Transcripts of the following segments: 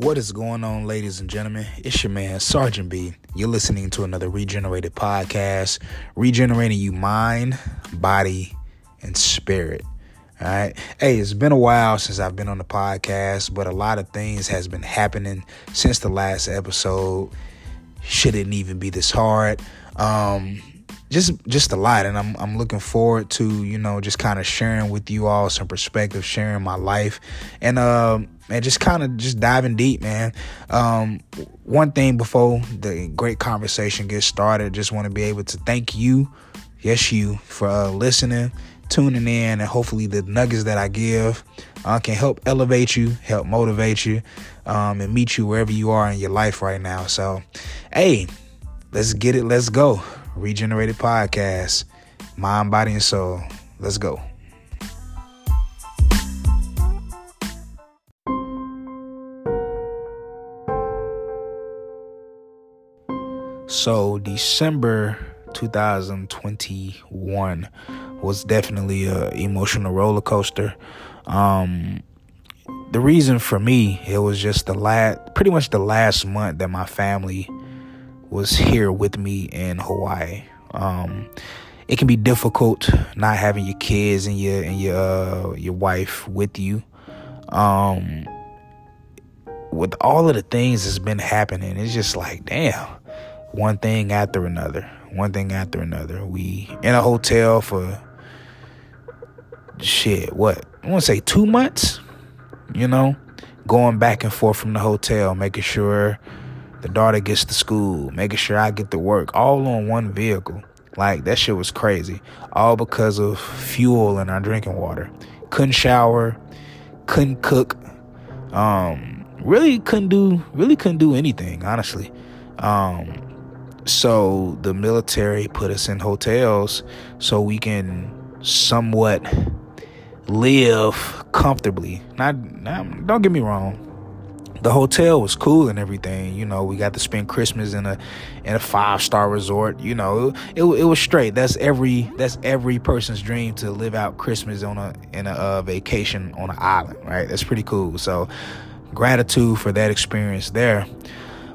What is going on, ladies and gentlemen? It's your man, Sergeant B. You're listening to another regenerated podcast, regenerating you mind, body, and spirit. All right. Hey, it's been a while since I've been on the podcast, but a lot of things has been happening since the last episode. Shouldn't even be this hard. Um, just just a lot and I'm I'm looking forward to, you know, just kind of sharing with you all some perspective, sharing my life and um and just kind of just diving deep, man. Um one thing before the great conversation gets started, just want to be able to thank you, yes you for uh, listening, tuning in and hopefully the nuggets that I give uh, can help elevate you, help motivate you, um, and meet you wherever you are in your life right now. So, hey, let's get it. Let's go. Regenerated Podcast, Mind, Body, and Soul. Let's go. So, December 2021 was definitely a emotional roller coaster. Um, the reason for me, it was just the last, pretty much the last month that my family was here with me in Hawaii. Um, it can be difficult not having your kids and your and your uh, your wife with you. Um, with all of the things that's been happening, it's just like damn, one thing after another, one thing after another. We in a hotel for shit. What I want to say two months. You know, going back and forth from the hotel, making sure the daughter gets to school, making sure I get to work, all on one vehicle. Like that shit was crazy. All because of fuel and our drinking water. Couldn't shower, couldn't cook. Um, really couldn't do really couldn't do anything, honestly. Um, so the military put us in hotels so we can somewhat live comfortably. Not, not don't get me wrong the hotel was cool and everything. You know, we got to spend Christmas in a in a five star resort. You know, it, it, was straight. That's every that's every person's dream to live out Christmas on a in a uh, vacation on an island, right? That's pretty cool. So, gratitude for that experience there.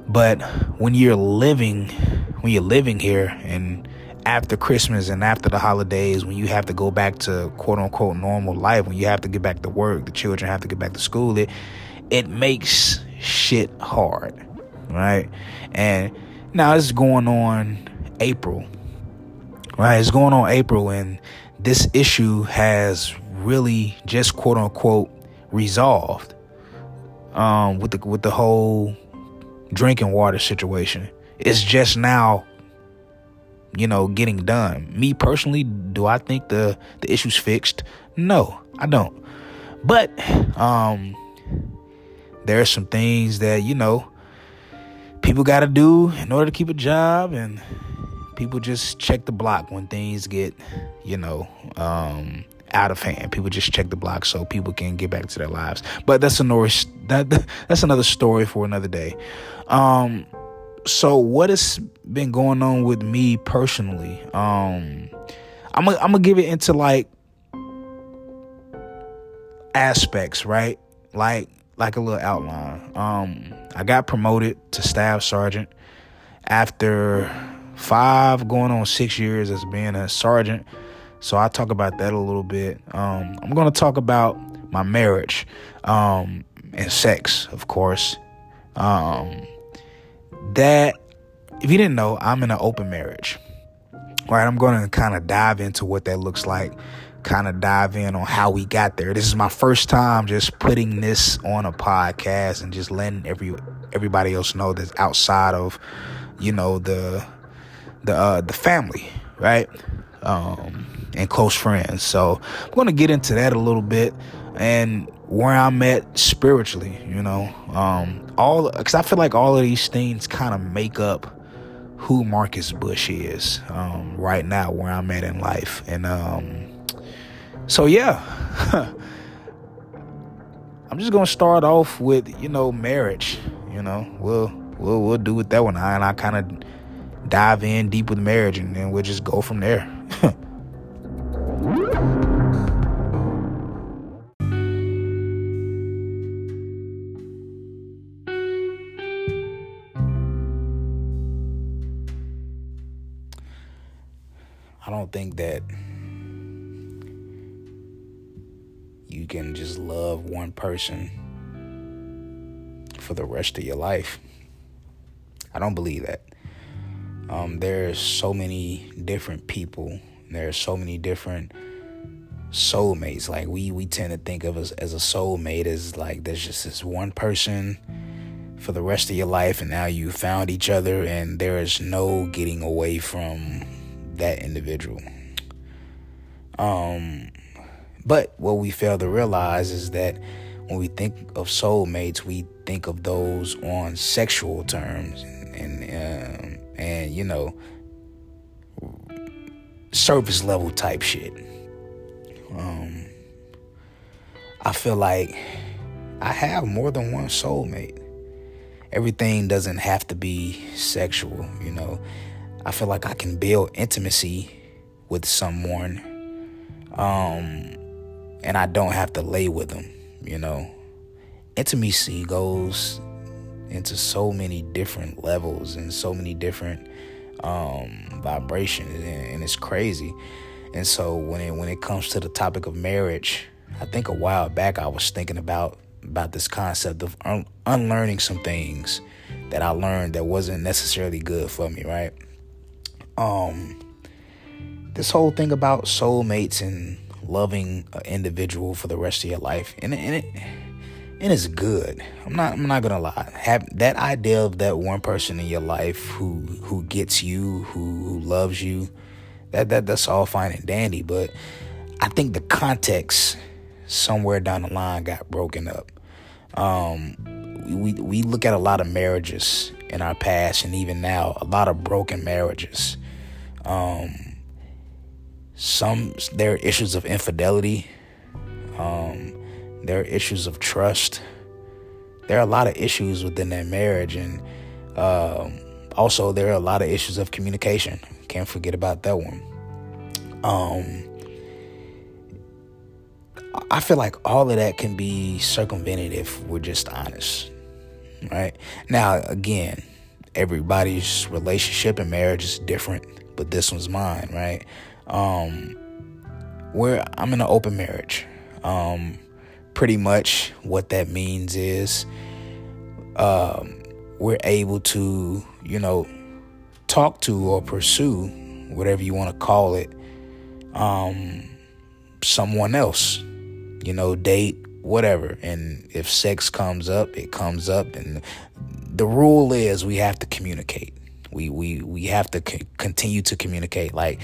But when you're living when you're living here and after Christmas and after the holidays, when you have to go back to quote unquote normal life, when you have to get back to work, the children have to get back to school, it it makes shit hard, right? And now it's going on April, right? It's going on April, and this issue has really just quote unquote resolved um, with the with the whole drinking water situation. It's just now, you know, getting done. Me personally, do I think the the issue's fixed? No, I don't. But um there are some things that, you know, people got to do in order to keep a job and people just check the block when things get, you know, um, out of hand. People just check the block so people can get back to their lives. But that's another that that's another story for another day. Um, so what has been going on with me personally? Um, I'm gonna I'm gonna give it into like aspects, right? Like like a little outline. Um, I got promoted to staff sergeant after five going on six years as being a sergeant. So I talk about that a little bit. Um, I'm to talk about my marriage um, and sex, of course. Um, that, if you didn't know, I'm in an open marriage. All right, I'm going to kind of dive into what that looks like kind of dive in on how we got there. This is my first time just putting this on a podcast and just letting every everybody else know that's outside of, you know, the the uh, the family, right? Um, and close friends. So I'm gonna get into that a little bit and where I'm at spiritually, you know. Um, all because I feel like all of these things kind of make up who Marcus Bush is um, right now, where I'm at in life, and um, so yeah, I'm just gonna start off with you know marriage. You know, we'll we'll we'll do with that one, I, and I kind of dive in deep with marriage, and then we'll just go from there. I don't think that you can just love one person for the rest of your life. I don't believe that. Um, there's so many different people. There's so many different soulmates. Like we we tend to think of as as a soulmate as like there's just this one person for the rest of your life, and now you found each other, and there is no getting away from that individual. Um, but what we fail to realize is that when we think of soulmates, we think of those on sexual terms, and and, um, and you know, surface level type shit. Um, I feel like I have more than one soulmate. Everything doesn't have to be sexual, you know. I feel like I can build intimacy with someone, um, and I don't have to lay with them, you know. Intimacy goes into so many different levels and so many different um, vibrations, and, it's crazy. And so when it when it comes to the topic of marriage, I think a while back I was thinking about about this concept of un- unlearning some things that I learned that wasn't necessarily good for me, right? Um this whole thing about soulmates and loving an individual for the rest of your life and, and it and it's good. I'm not I'm not gonna lie. Have that idea of that one person in your life who who gets you, who, who loves you, that that that's all fine and dandy. But I think the context somewhere down the line got broken up. Um, we we look at a lot of marriages in our past and even now, a lot of broken marriages. Um, some there are issues of infidelity. Um, there are issues of trust. There are a lot of issues within that marriage, and um, also there are a lot of issues of communication. Can't forget about that one. Um, I feel like all of that can be circumvented if we're just honest, right? Now, again, everybody's relationship and marriage is different, but this one's mine, right? Um, where I'm in an open marriage. Um, pretty much what that means is um, we're able to, you know, talk to or pursue whatever you want to call it, um, someone else, you know, date, whatever. And if sex comes up, it comes up. And the rule is we have to communicate. We we we have to c- continue to communicate. Like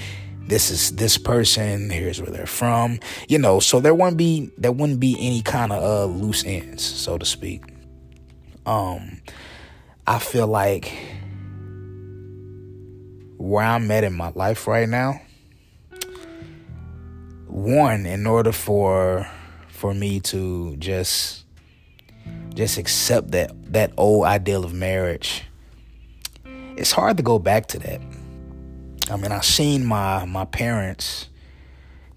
this is this person here's where they're from you know so there wouldn't be there wouldn't be any kind of uh loose ends so to speak. Um i feel like where i'm at in my life right now one in order for for me to just just accept that that old ideal of marriage it's hard to go back to that I mean, I seen my my parents.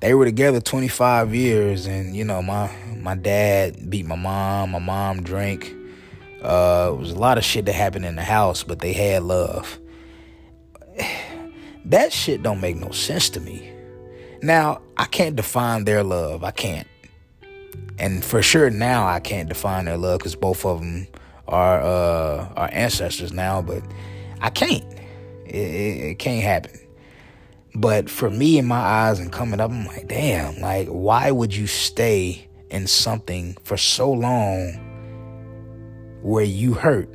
They were together 25 years, and you know, my my dad beat my mom. My mom drank. Uh, it was a lot of shit that happened in the house, but they had love. That shit don't make no sense to me. Now, I can't define their love. I can't. And for sure now I can't define their love because both of them are uh, our ancestors now, but I can't. It, it, it can't happen. But for me, in my eyes, and coming up, I'm like, damn, like, why would you stay in something for so long where you hurt?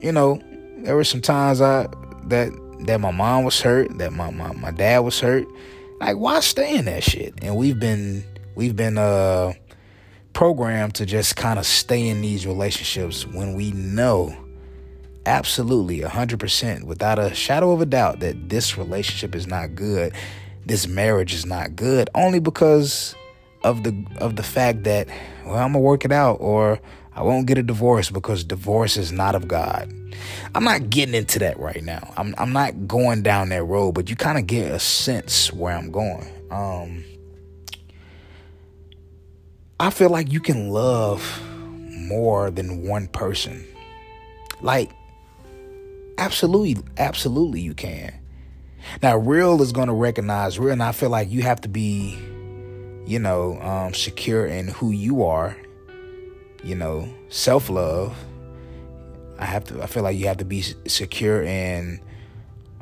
You know, there were some times I that that my mom was hurt, that my, my, my dad was hurt. Like, why stay in that shit? And we've been we've been uh programmed to just kind of stay in these relationships when we know absolutely 100% without a shadow of a doubt that this relationship is not good this marriage is not good only because of the of the fact that well I'm going to work it out or I won't get a divorce because divorce is not of God. I'm not getting into that right now. I'm I'm not going down that road, but you kind of get a sense where I'm going. Um I feel like you can love more than one person. Like Absolutely, absolutely you can. Now, real is going to recognize real, and I feel like you have to be, you know, um, secure in who you are. You know, self love. I have to. I feel like you have to be secure in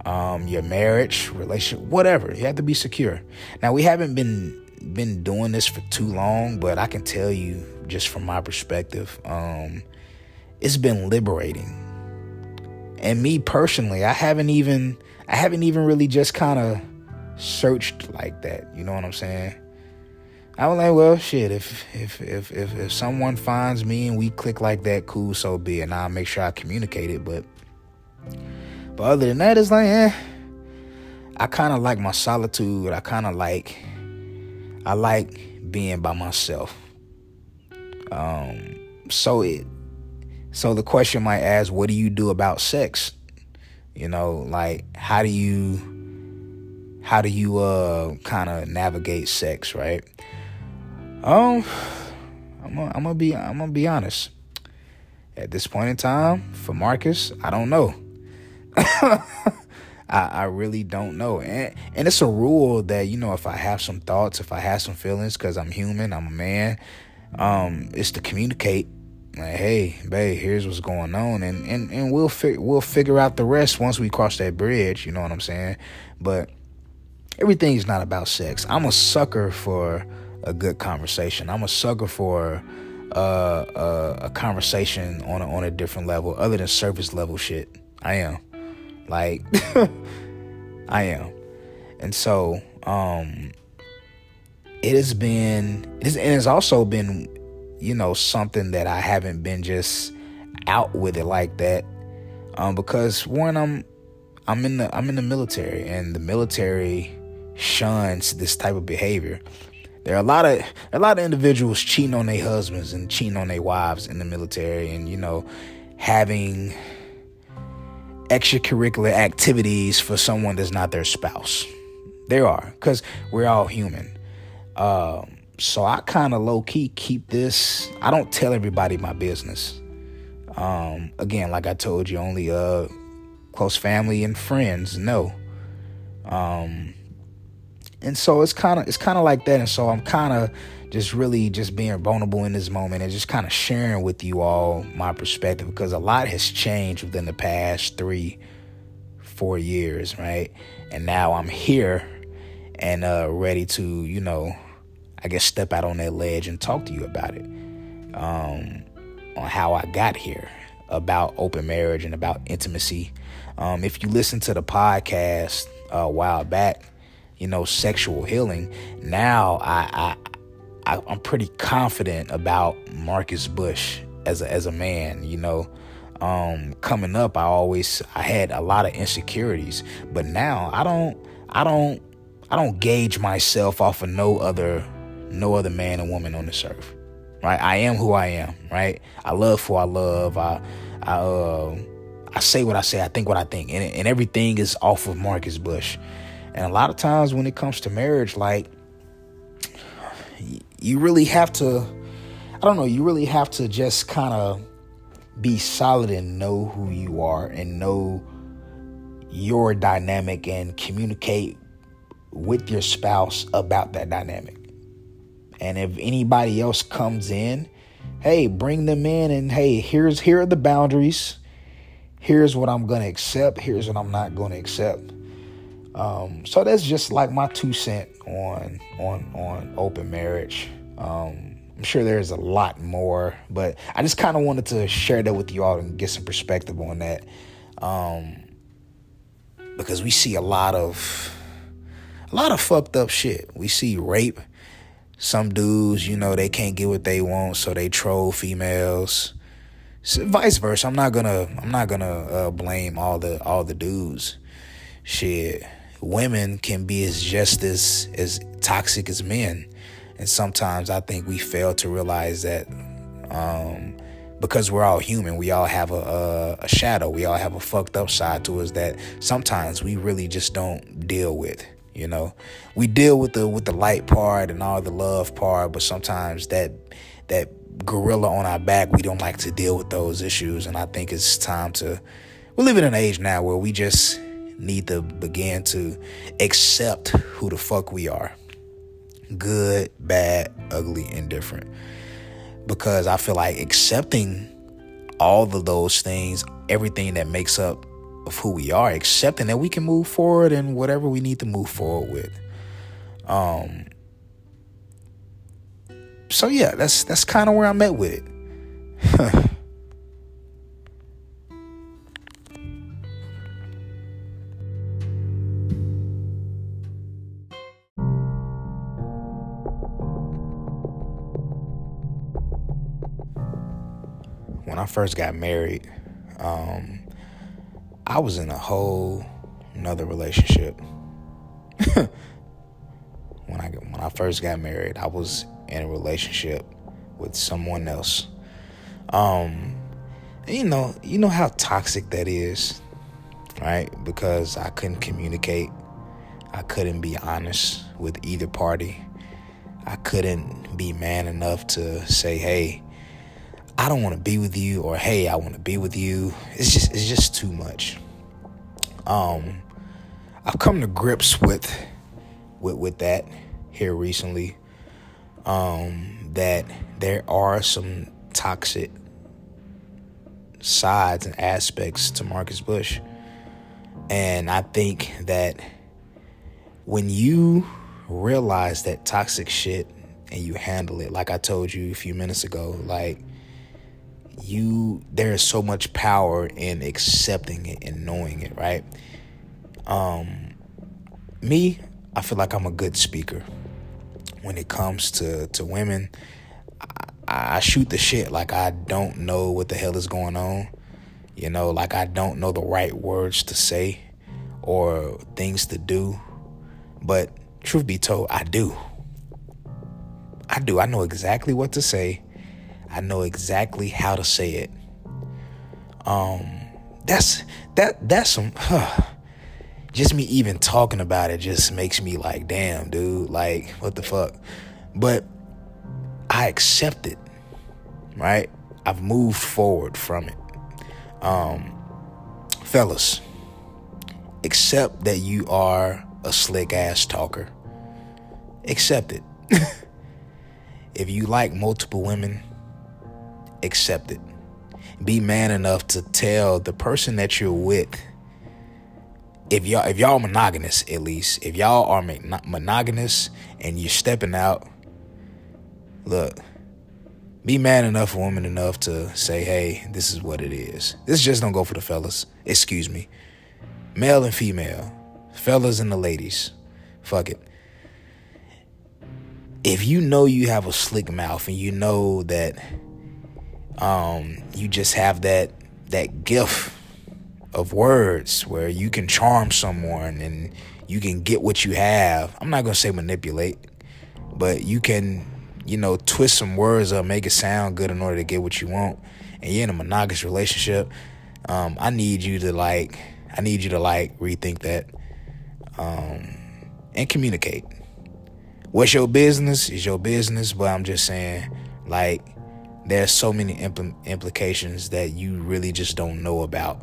um, your marriage, relationship, whatever. You have to be secure. Now, we haven't been been doing this for too long, but I can tell you, just from my perspective, um, it's been liberating. And me personally, I haven't even I haven't even really just kind of searched like that. You know what I'm saying? I was like, well, shit. If if if if if someone finds me and we click like that, cool, so be it. And I'll make sure I communicate it. But but other than that, it's like, eh. I kind of like my solitude. I kind of like I like being by myself. Um, so it so the question might ask, what do you do about sex? You know, like how do you how do you uh kind of navigate sex, right? Um I'm gonna, I'm gonna be I'm gonna be honest. At this point in time, for Marcus, I don't know. I, I really don't know. And and it's a rule that, you know, if I have some thoughts, if I have some feelings, because I'm human, I'm a man, um, it's to communicate like, hey, babe, here's what's going on, and and and we'll fi- we'll figure out the rest once we cross that bridge. You know what I'm saying? But everything's not about sex. I'm a sucker for a good conversation. I'm a sucker for uh, uh, a conversation on a, on a different level, other than surface level shit. I am, like, I am, and so um, it has been, it has, and it's also been you know, something that I haven't been just out with it like that. Um, because one, I'm I'm in the I'm in the military, and the military shuns this type of behavior. There are a lot of a lot of individuals cheating on their husbands and cheating on their wives in the military, and you know, having extracurricular activities for someone that's not their spouse. There are, because we're all human. Um, so I kind of low key keep this. I don't tell everybody my business. Um, again, like I told you, only uh close family and friends know. Um, and so it's kind of it's kind of like that. And so I'm kind of just really just being vulnerable in this moment and just kind of sharing with you all my perspective because a lot has changed within the past three, four years, right? And now I'm here and uh, ready to, you know, I guess, step out on that ledge and talk to you about it. Um, on how I got here, about open marriage and about intimacy. Um, if you listen to the podcast a while back, you know, sexual healing, now I, I, I I'm pretty confident about Marcus Bush as a, as a man, you know. Um, coming up, I always I had a lot of insecurities, but now I don't I don't I don't gauge myself off of no other no other man or woman on this earth. Right? I am who I am, right? I love who I love. I I uh, I say what I say, I think what I think. And and everything is off of Marcus Bush. And a lot of times when it comes to marriage, like you really have to I don't know, you really have to just kind of be solid and know who you are and know your dynamic and communicate with your spouse about that dynamic. And if anybody else comes in, hey, bring them in and hey, here's here are the boundaries. Here's what I'm gonna accept. Here's what I'm not gonna accept. Um, so that's just like my two cent on on on open marriage. Um, I'm sure there's a lot more, but I just kind of wanted to share that with you all and get some perspective on that. Um, because we see a lot of a lot of fucked up shit. We see rape, some dudes, you know, they can't get what they want, so they troll females. So vice versa. I'm not gonna. I'm not gonna uh, blame all the all the dudes. Shit, women can be as just as as toxic as men, and sometimes I think we fail to realize that. Um, because we're all human, we all have a, a, a shadow. We all have a fucked up side to us that sometimes we really just don't deal with. You know, we deal with the with the light part and all the love part, but sometimes that that gorilla on our back, we don't like to deal with those issues. And I think it's time to. We live in an age now where we just need to begin to accept who the fuck we are good, bad, ugly, indifferent. Because I feel like accepting all of those things, everything that makes up of who we are, accepting that we can move forward and whatever we need to move forward with. Um so yeah, that's that's kind of where I'm at with it. when I first got married, um, I was in a whole another relationship. when I when I first got married, I was in a relationship with someone else. Um, you know, you know how toxic that is, right? Because I couldn't communicate. I couldn't be honest with either party. I couldn't be man enough to say, "Hey, I don't want to be with you or hey, I want to be with you. It's just it's just too much. Um I've come to grips with with with that here recently. Um that there are some toxic sides and aspects to Marcus Bush. And I think that when you realize that toxic shit and you handle it, like I told you a few minutes ago, like you there is so much power in accepting it and knowing it, right? Um me, I feel like I'm a good speaker when it comes to to women. I, I shoot the shit like I don't know what the hell is going on. You know, like I don't know the right words to say or things to do. But truth be told, I do. I do. I know exactly what to say I know exactly how to say it. Um, that's that that's some. Huh, just me even talking about it just makes me like, damn, dude, like what the fuck. But I accept it, right? I've moved forward from it. Um, fellas, accept that you are a slick ass talker. Accept it. if you like multiple women, accept it. Be man enough to tell the person that you're with if y'all if y'all monogamous at least if y'all are monogamous and you're stepping out look be man enough woman enough to say hey this is what it is. This just don't go for the fellas. Excuse me. Male and female. Fellas and the ladies. Fuck it. If you know you have a slick mouth and you know that um, you just have that that gift of words where you can charm someone and you can get what you have. I'm not gonna say manipulate, but you can, you know, twist some words up, make it sound good in order to get what you want. And you're in a monogamous relationship. Um, I need you to like, I need you to like rethink that, um, and communicate. What's your business is your business, but I'm just saying, like, there's so many impl- implications that you really just don't know about.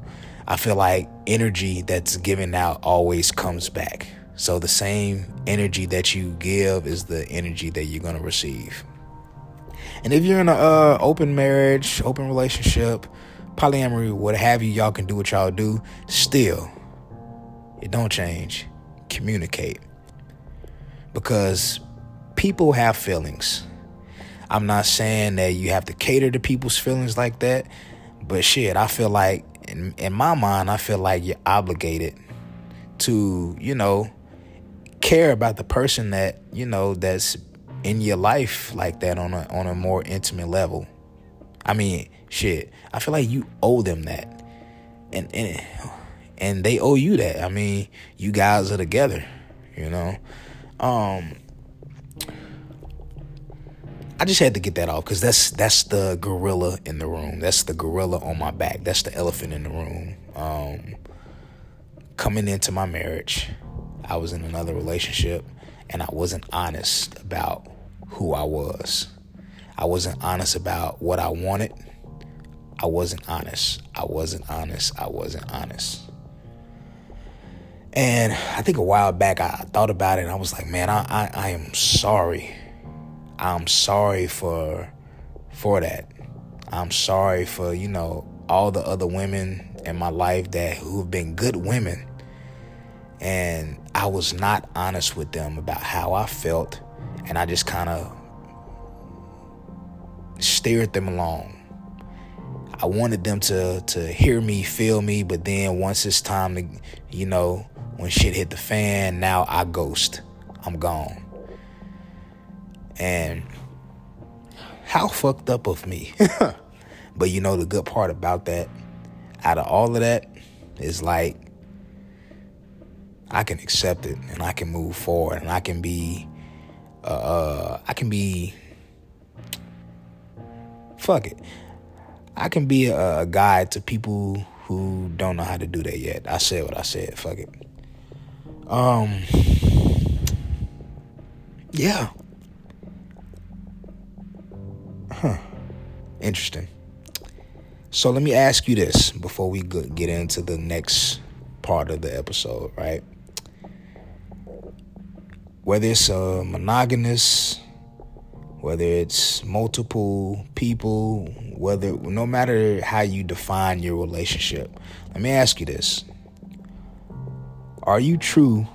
I feel like energy that's given out always comes back. So the same energy that you give is the energy that you're going to receive. And if you're in an uh, open marriage, open relationship, polyamory, what have you, y'all can do what y'all do. Still, it don't change. Communicate. Because people have feelings I'm not saying that you have to cater to people's feelings like that, but shit, I feel like in, in my mind, I feel like you're obligated to, you know, care about the person that, you know, that's in your life like that on a on a more intimate level. I mean, shit, I feel like you owe them that. And and and they owe you that. I mean, you guys are together, you know. Um I just had to get that off because that's that's the gorilla in the room. That's the gorilla on my back. That's the elephant in the room. Um, coming into my marriage, I was in another relationship, and I wasn't honest about who I was. I wasn't honest about what I wanted. I wasn't honest. I wasn't honest. I wasn't honest. And I think a while back I thought about it and I was like, man, I, I, I am sorry. I'm sorry for for that. I'm sorry for, you know, all the other women in my life that who've been good women. And I was not honest with them about how I felt and I just kind of steered them along. I wanted them to to hear me, feel me, but then once it's time to, you know, when shit hit the fan, now I ghost. I'm gone. And how fucked up of me. but you know the good part about that, out of all of that, is like I can accept it and I can move forward and I can be uh, uh I can be fuck it. I can be a, a guide to people who don't know how to do that yet. I said what I said. Fuck it. Um. Yeah. Interesting. So let me ask you this before we get into the next part of the episode, right? Whether it's a monogamous whether it's multiple people, whether no matter how you define your relationship. Let me ask you this. Are you true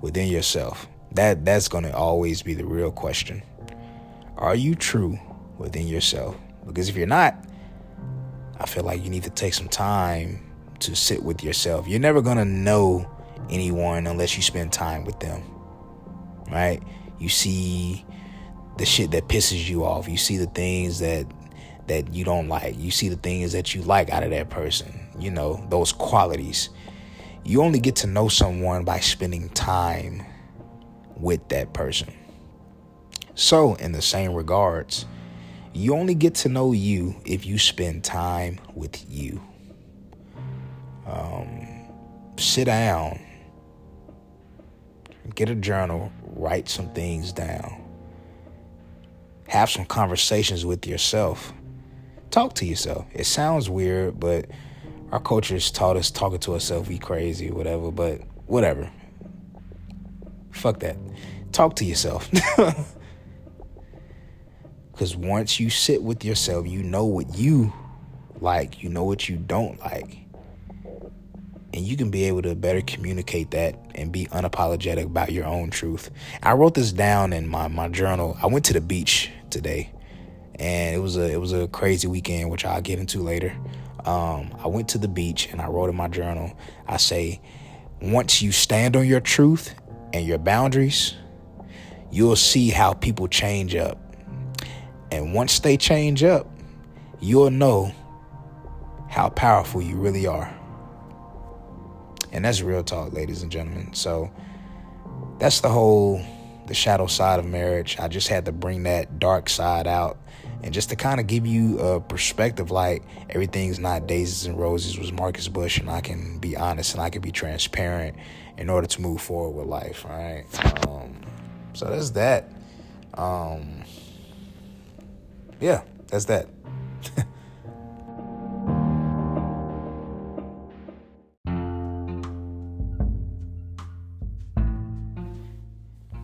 within yourself? That that's going to always be the real question. Are you true within yourself? Because if you're not, I feel like you need to take some time to sit with yourself. You're never going to know anyone unless you spend time with them. Right? You see the shit that pisses you off. You see the things that that you don't like. You see the things that you like out of that person. You know, those qualities. You only get to know someone by spending time with that person. So, in the same regards, you only get to know you if you spend time with you. Um, sit down, get a journal, write some things down have some conversations with yourself. Talk to yourself. It sounds weird, but our culture has taught us talking to ourselves we crazy or whatever, but whatever. Fuck that. Talk to yourself. Because once you sit with yourself, you know what you like, you know what you don't like and you can be able to better communicate that and be unapologetic about your own truth. I wrote this down in my, my journal. I went to the beach today and it was a it was a crazy weekend which I'll get into later. Um, I went to the beach and I wrote in my journal. I say, once you stand on your truth and your boundaries, you'll see how people change up. And once they change up, you'll know how powerful you really are. And that's real talk, ladies and gentlemen. So that's the whole the shadow side of marriage. I just had to bring that dark side out and just to kind of give you a perspective like everything's not daisies and roses was Marcus Bush and I can be honest and I can be transparent in order to move forward with life, right? Um, so that's that. Um, yeah, that's that.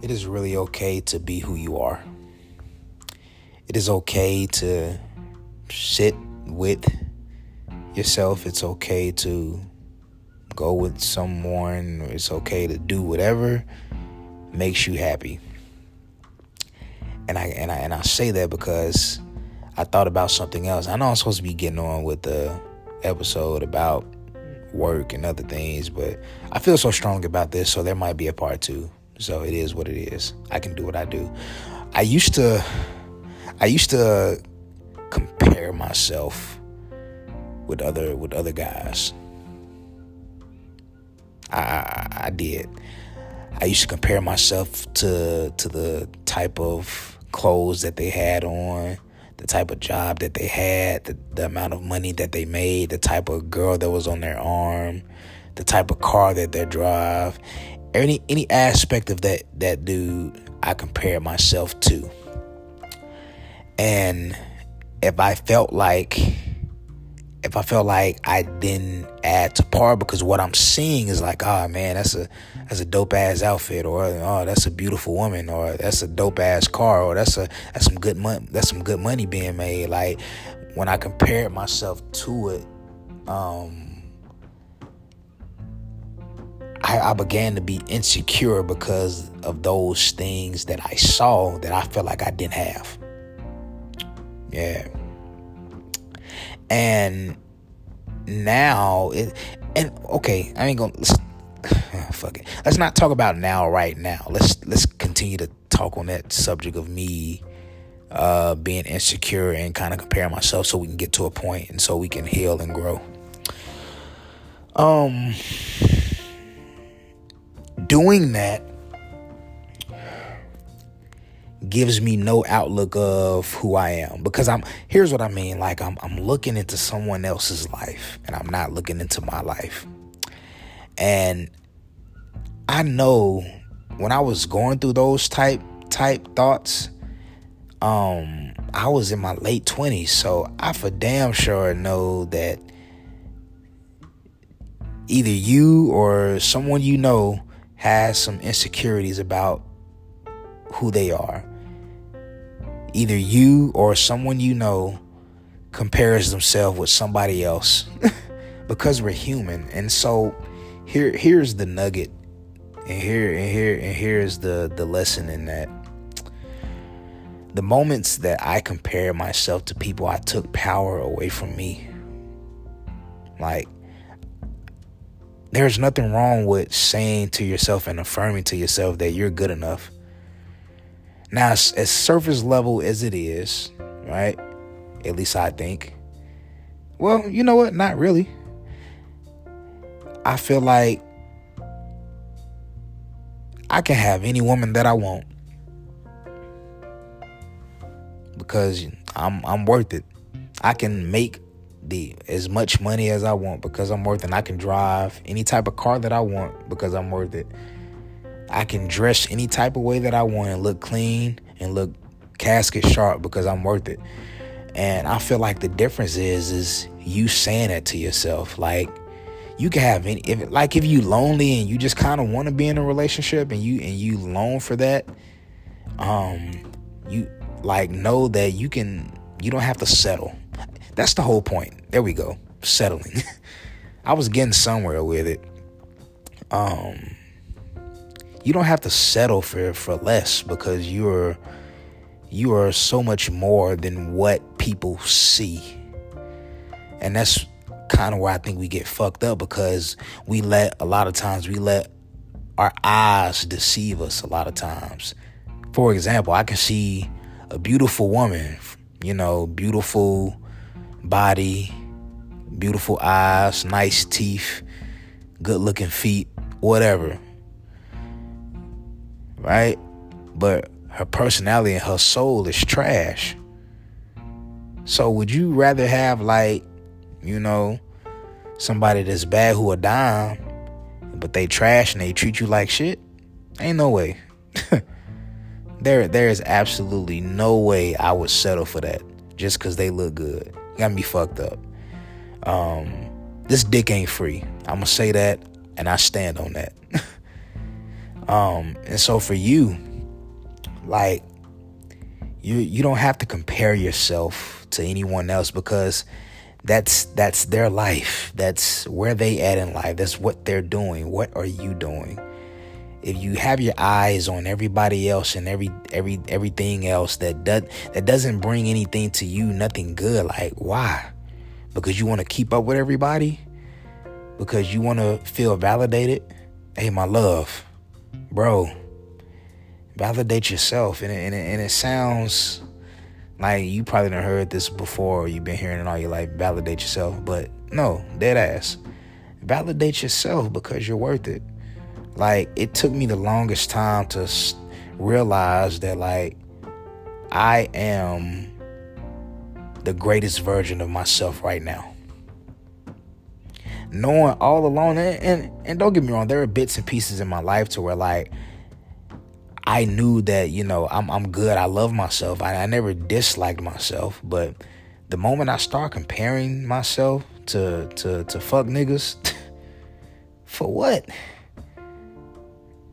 it is really okay to be who you are. It is okay to sit with yourself. It's okay to go with someone. It's okay to do whatever makes you happy. And I and I and I say that because I thought about something else. I know I'm supposed to be getting on with the episode about work and other things, but I feel so strong about this, so there might be a part two. So it is what it is. I can do what I do. I used to I used to compare myself with other with other guys. I I did. I used to compare myself to to the type of clothes that they had on, the type of job that they had, the, the amount of money that they made, the type of girl that was on their arm, the type of car that they drive any any aspect of that that dude I compare myself to. And if I felt like if I felt like I didn't add to par because what I'm seeing is like, oh man, that's a that's a dope ass outfit, or oh that's a beautiful woman, or that's a dope ass car, or that's a that's some good money that's some good money being made. Like when I compared myself to it, um, I, I began to be insecure because of those things that I saw that I felt like I didn't have. Yeah. And now it and okay, I ain't gonna fuck it. Let's not talk about now right now. Let's let's continue to talk on that subject of me uh being insecure and kind of comparing myself so we can get to a point and so we can heal and grow. Um doing that gives me no outlook of who I am because I'm here's what I mean like I'm I'm looking into someone else's life and I'm not looking into my life. And I know when I was going through those type type thoughts um I was in my late 20s so I for damn sure know that either you or someone you know has some insecurities about who they are. Either you or someone you know compares themselves with somebody else because we're human. And so here here's the nugget. And here and here and here's the the lesson in that. The moments that I compare myself to people, I took power away from me. Like there's nothing wrong with saying to yourself and affirming to yourself that you're good enough. Now, as surface level as it is, right? At least I think. Well, you know what? Not really. I feel like I can have any woman that I want because I'm I'm worth it. I can make the as much money as I want because I'm worth it. I can drive any type of car that I want because I'm worth it. I can dress any type of way that I want and look clean and look casket sharp because I'm worth it. And I feel like the difference is is you saying that to yourself. Like you can have any if like if you lonely and you just kind of want to be in a relationship and you and you long for that, um, you like know that you can you don't have to settle. That's the whole point. There we go. Settling. I was getting somewhere with it. Um you don't have to settle for for less because you're you are so much more than what people see. And that's kind of where I think we get fucked up because we let a lot of times we let our eyes deceive us a lot of times. For example, I can see a beautiful woman, you know, beautiful body, beautiful eyes, nice teeth, good looking feet, whatever. Right? But her personality and her soul is trash. So would you rather have like, you know, somebody that's bad who a dime, but they trash and they treat you like shit? Ain't no way. there there is absolutely no way I would settle for that just cuz they look good got me fucked up. Um, this dick ain't free. I'm gonna say that, and I stand on that. um, and so for you, like, you you don't have to compare yourself to anyone else because that's that's their life. That's where they at in life. That's what they're doing. What are you doing? if you have your eyes on everybody else and every every everything else that does that doesn't bring anything to you, nothing good, like why? Because you want to keep up with everybody? Because you want to feel validated? Hey, my love, bro, validate yourself, and it, and it, and it sounds like you probably done heard this before, or you've been hearing it all your life. Validate yourself, but no, dead ass. Validate yourself because you're worth it like it took me the longest time to realize that like I am the greatest version of myself right now. Knowing all along, and, and, and don't get me wrong, there are bits and pieces in my life to where like I knew that you know I'm I'm good. I love myself. I, I never disliked myself, but the moment I start comparing myself to to to fuck niggas, for what?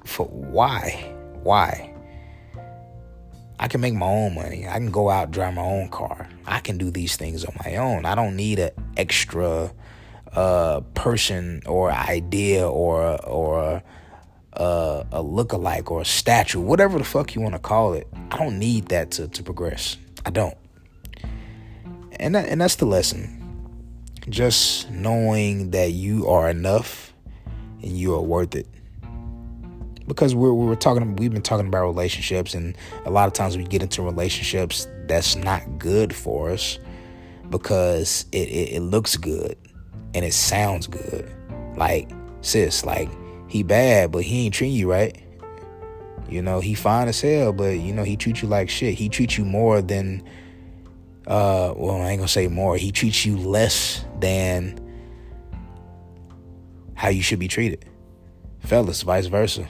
For why? Why? I can make my own money. I can go out drive my own car. I can do these things on my own. I don't need an extra uh, person or idea or or a, a look-alike or a statue, whatever the fuck you want to call it. I don't need that to, to progress. I don't. And that, and that's the lesson. Just knowing that you are enough and you are worth it because we're we were talking we've been talking about relationships and a lot of times we get into relationships that's not good for us because it, it, it looks good and it sounds good. Like sis like he bad but he ain't treating you right. You know he fine as hell but you know he treats you like shit. He treats you more than uh well i ain't gonna say more. He treats you less than how you should be treated. Fellas vice versa.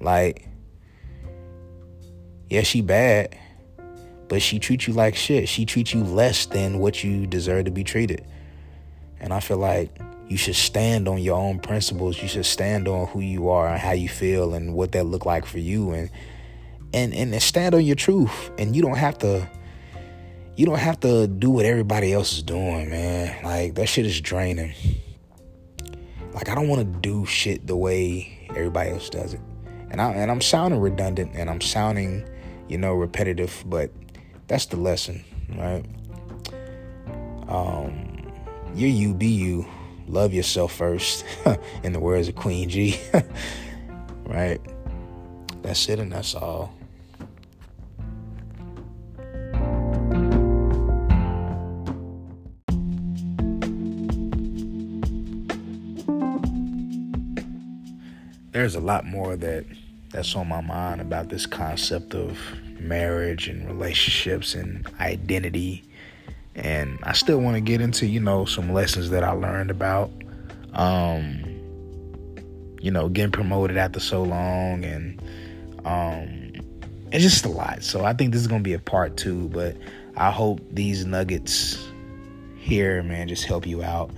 Like, yeah, she bad, but she treats you like shit. She treats you less than what you deserve to be treated. And I feel like you should stand on your own principles. You should stand on who you are and how you feel and what that look like for you and and and stand on your truth. And you don't have to you don't have to do what everybody else is doing, man. Like that shit is draining. Like I don't want to do shit the way everybody else does it and I and I'm sounding redundant and I'm sounding, you know, repetitive, but that's the lesson, right? Um, you you be you, love yourself first, in the words of Queen G, right? That's it, and that's all. There's a lot more that that's on my mind about this concept of marriage and relationships and identity. And I still want to get into, you know, some lessons that I learned about, um, you know, getting promoted after so long and, um, it's just a lot. So I think this is going to be a part two, but I hope these nuggets here, man, just help you out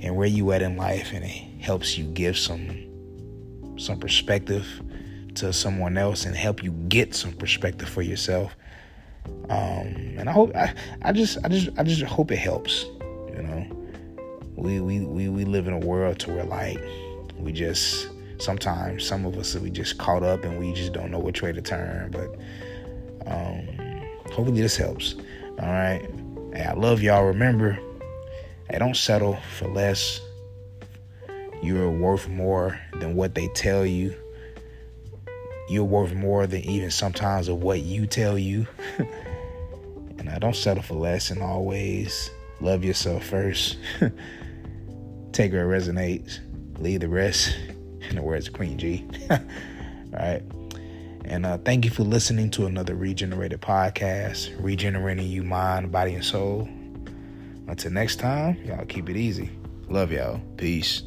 and where you at in life and it helps you give some some perspective to someone else and help you get some perspective for yourself. Um, and I hope I, I just I just I just hope it helps. You know, we we we we live in a world to where like we just sometimes some of us we just caught up and we just don't know which way to turn. But um, hopefully this helps. All right. Hey, I love y'all. Remember, hey, don't settle for less. You're worth more than what they tell you you're worth more than even sometimes of what you tell you. and I don't settle for less and always love yourself first. Take where it resonates, leave the rest. In the words of Queen G. All right. And uh, thank you for listening to another regenerated podcast, regenerating you mind, body, and soul. Until next time, y'all keep it easy. Love y'all. Peace.